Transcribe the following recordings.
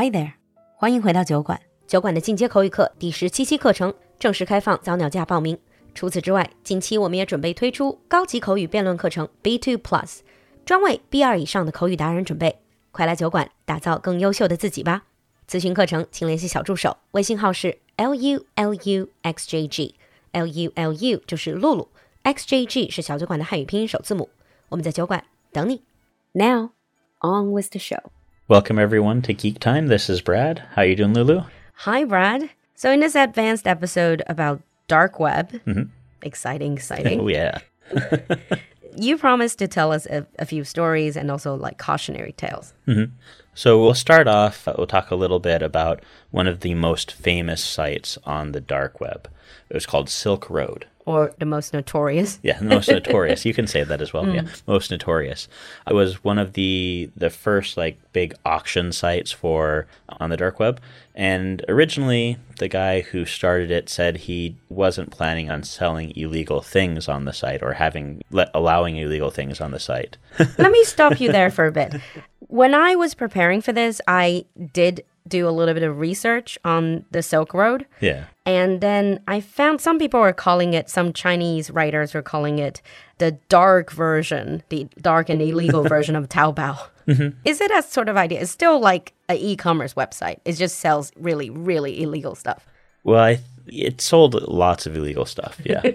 Hi there，欢迎回到酒馆。酒馆的进阶口语课第十七期课程正式开放早鸟价报名。除此之外，近期我们也准备推出高级口语辩论课程 B2 Plus，专为 B2 以上的口语达人准备。快来酒馆打造更优秀的自己吧！咨询课程请联系小助手，微信号是 l u l u x j g，l u l u 就是露露，x j g 是小酒馆的汉语拼音首字母。我们在酒馆等你。Now on with the show. Welcome everyone to Geek Time. This is Brad. How are you doing, Lulu? Hi, Brad. So in this advanced episode about dark web, mm-hmm. exciting, exciting. Oh yeah. you promised to tell us a, a few stories and also like cautionary tales. Mm-hmm. So we'll start off. uh, We'll talk a little bit about one of the most famous sites on the dark web. It was called Silk Road. Or the most notorious. Yeah, the most notorious. You can say that as well. Yeah, most notorious. It was one of the the first like big auction sites for on the dark web. And originally, the guy who started it said he wasn't planning on selling illegal things on the site or having let, allowing illegal things on the site. Let me stop you there for a bit. When I was preparing for this, I did do a little bit of research on the Silk Road. yeah. And then I found some people were calling it, some Chinese writers were calling it the dark version, the dark and illegal version of Taobao. Mm-hmm. Is it a sort of idea? It's still like an e commerce website, it just sells really, really illegal stuff. Well, I, it sold lots of illegal stuff. Yeah.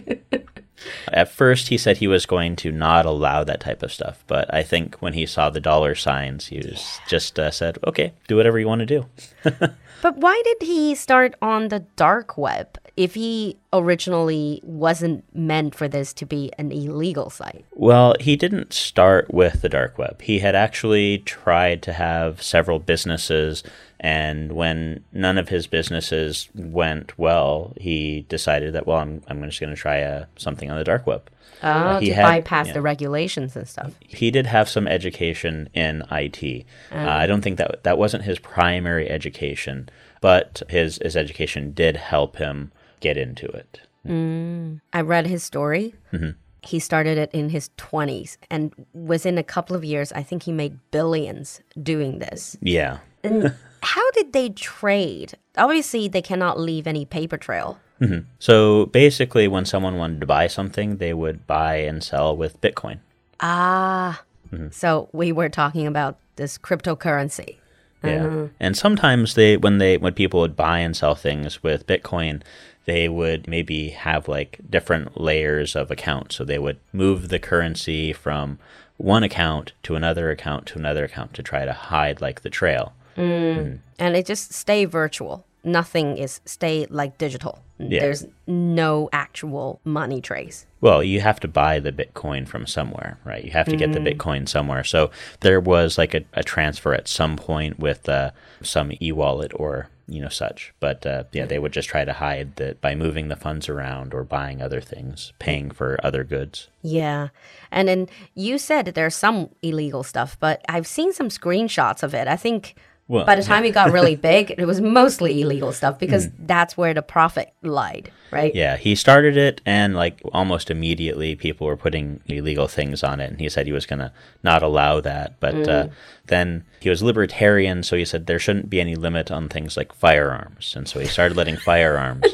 At first, he said he was going to not allow that type of stuff, but I think when he saw the dollar signs, he was just uh, said, "Okay, do whatever you want to do." But why did he start on the dark web if he originally wasn't meant for this to be an illegal site? Well, he didn't start with the dark web. He had actually tried to have several businesses, and when none of his businesses went well, he decided that, well, I'm, I'm just going to try uh, something on the dark web. Oh, he to had- bypass yeah. the regulations and stuff. He did have some education in IT. Uh, I don't think that that wasn't his primary education, but his his education did help him get into it. Mm. I read his story. Mm-hmm. He started it in his 20s, and within a couple of years, I think he made billions doing this. Yeah. And how did they trade? Obviously, they cannot leave any paper trail. Mm-hmm. So basically, when someone wanted to buy something, they would buy and sell with Bitcoin. Ah, mm-hmm. so we were talking about this cryptocurrency. Yeah. Uh-huh. And sometimes they when they when people would buy and sell things with Bitcoin, they would maybe have like different layers of accounts. So they would move the currency from one account to another account to another account to try to hide like the trail. Mm. Mm. and it just stay virtual. Nothing is stay like digital. There's no actual money trace. Well, you have to buy the Bitcoin from somewhere, right? You have to get the mm. Bitcoin somewhere. So there was like a, a transfer at some point with uh, some e-wallet or you know such. But uh, yeah, they would just try to hide that by moving the funds around or buying other things, paying for other goods. Yeah. And then you said that there's some illegal stuff, but I've seen some screenshots of it. I think Well, by the time it got really big, it was mostly illegal stuff because that's where the profit lied, right? Yeah, he started it, and like almost immediately, people were putting illegal things on it, and he said he was going to not allow that. But uh, then he was libertarian, so he said there shouldn't be any limit on things like firearms, and so he started letting firearms.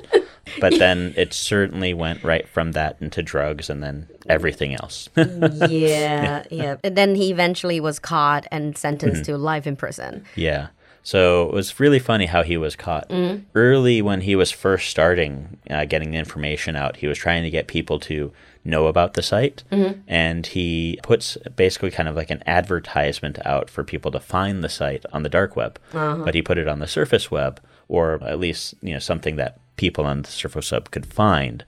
But then it certainly went right from that into drugs, and then everything else. yeah, yeah. And then he eventually was caught and sentenced mm-hmm. to life in prison. Yeah. So it was really funny how he was caught. Mm-hmm. Early when he was first starting uh, getting the information out, he was trying to get people to know about the site. Mm-hmm. And he puts basically kind of like an advertisement out for people to find the site on the dark web. Uh-huh. But he put it on the surface web, or at least, you know, something that people on the surface web could find.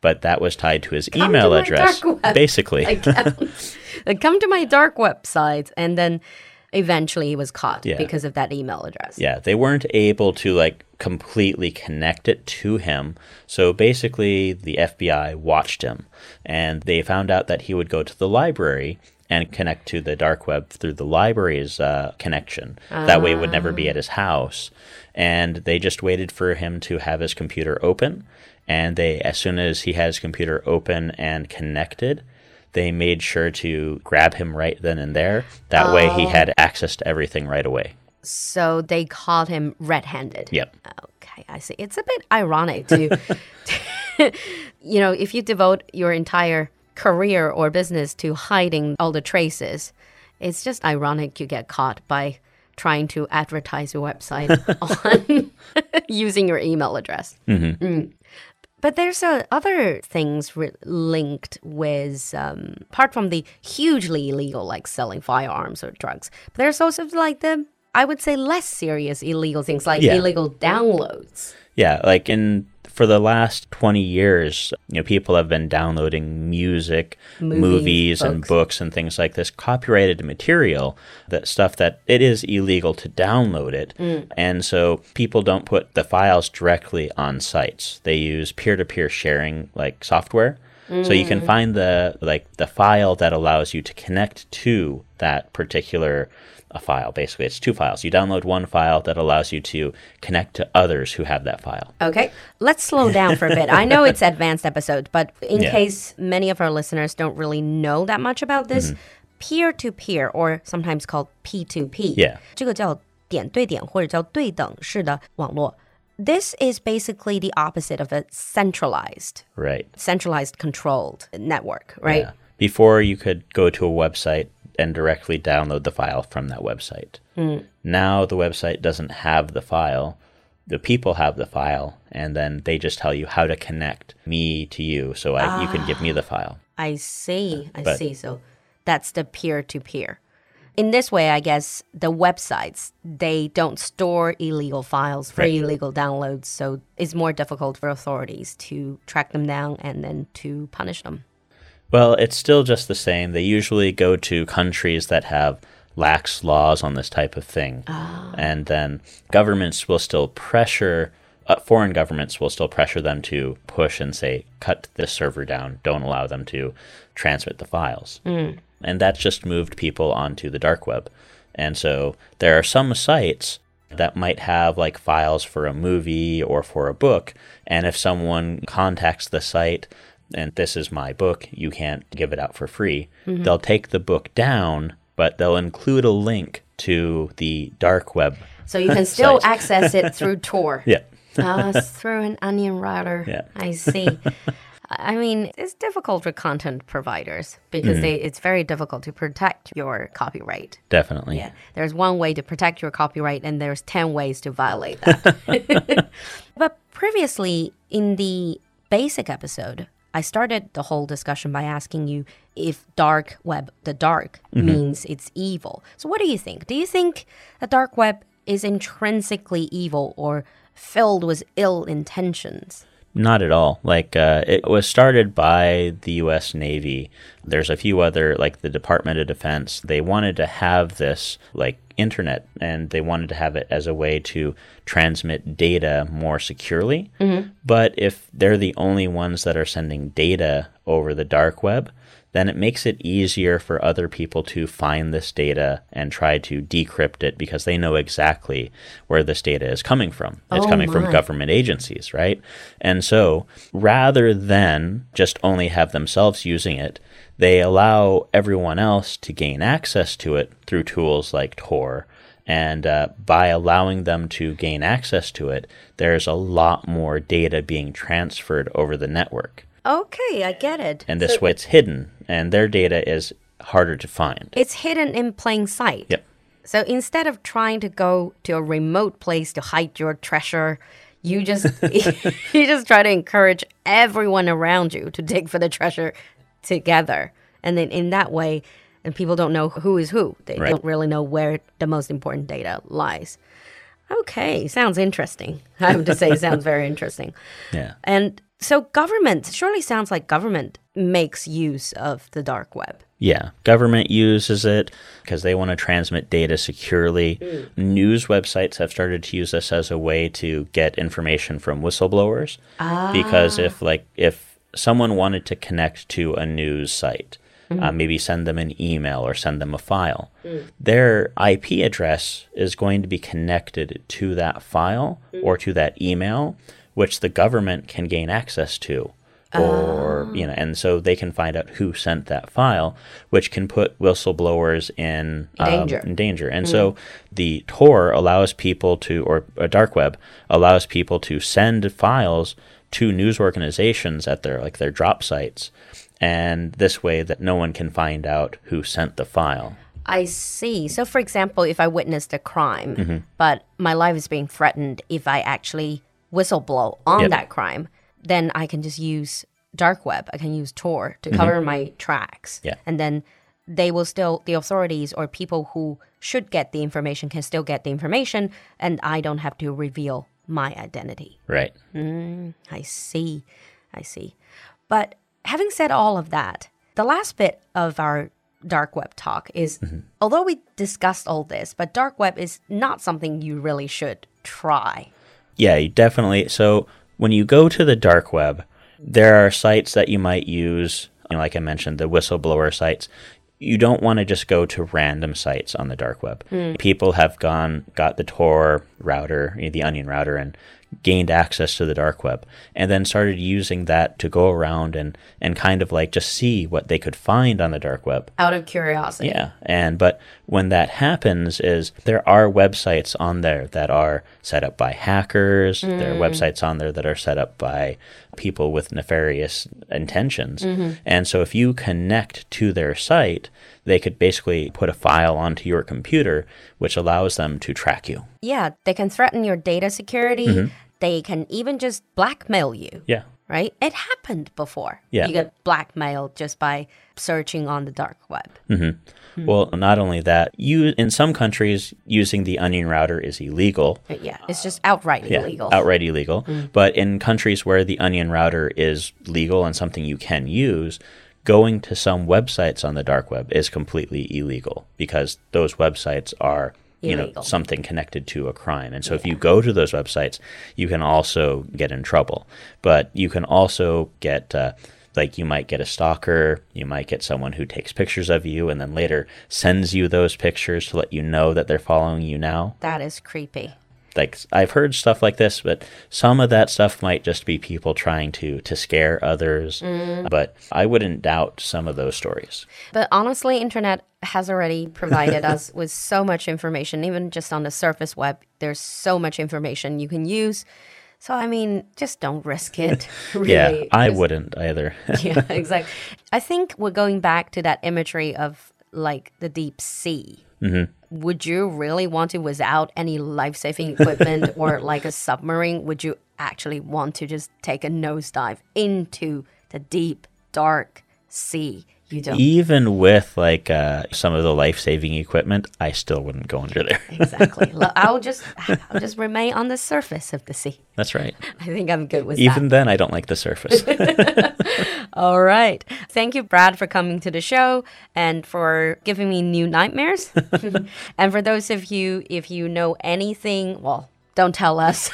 But that was tied to his email to address, basically. Like, come to my dark website. And then eventually he was caught Yeah. because of that email address. Yeah, they weren't able to like completely connect it to him. So basically, the FBI watched him and they found out that he would go to the library and connect to the dark web through the library's uh, connection. That way, it would never be at his house. And they just waited for him to have his computer open. And they, as soon as he had his computer open and connected, they made sure to grab him right then and there. That way, he had access to everything right away. So they caught him red handed. Yep. Okay, I see. It's a bit ironic to, you know, if you devote your entire career or business to hiding all the traces, it's just ironic you get caught by trying to advertise your website on using your email address. Mm. But there's uh, other things linked with, um, apart from the hugely illegal, like selling firearms or drugs, but there's also like the, I would say, less serious illegal things like Yeah. illegal downloads. Yeah, like in for the last 20 years, you know, people have been downloading music, Movies, movies, and books. books and things like this, copyrighted material, that stuff that it is illegal to download it. Mm. And so people don't put the files directly on sites. They use peer-to-peer sharing like software. So you can mm. find the like the file that allows you to connect to that particular a file. Basically, it's two files. You download one file that allows you to connect to others who have that file. Okay, let's slow down for a bit. I know it's advanced episode, but in Yeah. case many of our listeners don't really know that much about this, peer to peer, or sometimes called P2P， Yeah. 这个叫点对点或者叫对等式的网络。This is basically the opposite of a centralized, Right. centralized controlled network, right? Yeah. Before you could go to a website and directly download the file from that website. Now the website doesn't have the file. The people have the file, and then they just tell you how to connect me to you, so I, you can give me the file. Ah, I see. I But- see. So that's the peer to peer. In this way, I guess the websites they don't store illegal files for Right. illegal downloads, so it's more difficult for authorities to track them down and then to punish them. Well, it's still just the same. They usually go to countries that have lax laws on this type of thing. And then governments will still pressure, uh, foreign governments will still pressure them to push and say, cut this server down, don't allow them to transmit the files. And that's just moved people onto the dark web. And so there are some sites that might have like files for a movie or for a book. And if someone contacts the site and this is my book, you can't give it out for free, they'll take the book down, but they'll include a link to the dark web. So you can still access it through Tor. Yeah. uh, through an onion router. Yeah. I see. I mean, it's difficult for content providers because they, it's very difficult to protect your copyright. Definitely. Yeah. There's one way to protect your copyright, and there's 10 ways to violate that. but previously, in the basic episode, I started the whole discussion by asking you if dark web, the dark, mm-hmm. means it's evil. So, what do you think? Do you think the dark web is intrinsically evil or filled with ill intentions? Not at all. Like uh, it was started by the U.S. Navy. There's a few other, like the Department of Defense. They wanted to have this like internet, and they wanted to have it as a way to transmit data more securely. But if they're the only ones that are sending data over the dark web, then it makes it easier for other people to find this data and try to decrypt it because they know exactly where this data is coming from. It's Oh coming from government agencies, right? And so rather than just only have themselves using it, they allow everyone else to gain access to it through tools like Tor. And uh, by allowing them to gain access to it, there's a lot more data being transferred over the network. Okay, I get it. And this way it's hidden, and their data is harder to find. It's hidden in plain sight. Yep. So instead of trying to go to a remote place to hide your treasure, you just you just try to encourage everyone around you to dig for the treasure together. And then in that way, and people don't know who is who. They Right. don't really know where the most important data lies. Okay, sounds interesting. I have to say, sounds very interesting. Yeah. And so, government surely sounds like government makes use of the dark web. Yeah, government uses it because they want to transmit data securely. Mm. News websites have started to use this as a way to get information from whistleblowers. Because ah. if like if someone wanted to connect to a news site, uh, mm-hmm. maybe send them an email or send them a file, mm. their IP address is going to be connected to that file mm. or to that email, which the government can gain access to. or you know and so they can find out who sent that file which can put whistleblowers in um, Danger. in danger and so the tor allows people to or a dark web allows people to send files to news organizations at their like their drop sites and this way that no one can find out who sent the file I see. So, for example, if I witnessed a crime, Mm-hmm. but my life is being threatened if I actually whistleblow on Yep. that crime, then I can just use dark web. I can use Tor to Mm-hmm. cover my tracks. Yeah. And then they will still, the authorities or people who should get the information can still get the information, and I don't have to reveal my identity. right I see. I see. But having said all of that, the last bit of our dark web talk is although we discussed all this, but dark web is not something you really should try. Yeah, you definitely. So when you go to the dark web, there are sites that you might use, you know, like I mentioned, the whistleblower sites. You don't want to just go to random sites on the dark web. Hmm. People have gone, got the Tor router, you know, the Onion router, and gained access to the dark web, and then started using that to go around and and kind of like just see what they could find on the dark web. Out of curiosity. Yeah, and but when that happens, is there are websites on there that are set up by hackers. There are websites on there that are set up by people with nefarious intentions. And so, if you connect to their site, they could basically put a file onto your computer, which allows them to track you. Yeah, they can threaten your data security. Mm-hmm. They can even just blackmail you. Yeah. Right? It happened before. Yeah. You get blackmailed just by searching on the dark web. Mm-hmm. Hmm. Well, not only that, you in some countries using the Onion router is illegal. Uh, yeah, it's just outright yeah, illegal. outright illegal. Hmm. But in countries where the Onion router is legal and something you can use, going to some websites on the dark web is completely illegal because those websites are you know something connected to a crime. And so if you go to those websites, you can also get in trouble. But you can also get uh, like you might get a stalker, you might get someone who takes pictures of you and then later sends you those pictures to let you know that they're following you now that is creepy. Like I've heard stuff like this, but some of that stuff might just be people trying to to scare others. Mm. But I wouldn't doubt some of those stories. But honestly, internet has already provided us with so much information, even just on the surface web. There's so much information you can use. So I mean, just don't risk it. really. yeah, I Just- wouldn't either. yeah, exactly. I think we're going back to that imagery of like the deep sea. Mm-hmm. Would you really want to, without any life saving equipment or like a submarine, would you actually want to just take a nosedive into the deep, dark sea? You don't. Even with like uh, some of the life saving equipment, I still wouldn't go under there. Exactly. I'll just I'll just remain on the surface of the sea. That's right. I think I'm good with Even then, I don't like the surface. All right. Thank you, Brad, for coming to the show and for giving me new nightmares. and for those of you, if you know anything, well, don't tell us.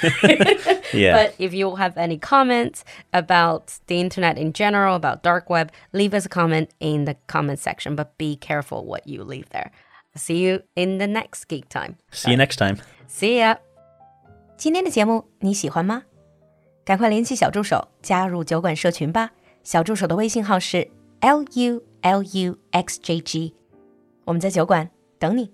yeah. But if you have any comments about the internet in general, about dark web, leave us a comment in the comment section. But be careful what you leave there. See you in the next Geek Time. See you next time. See ya. 今天的节目你喜欢吗？赶快联系小助手加入酒馆社群吧。小助手的微信号是 l u l u x j g，我们在酒馆等你。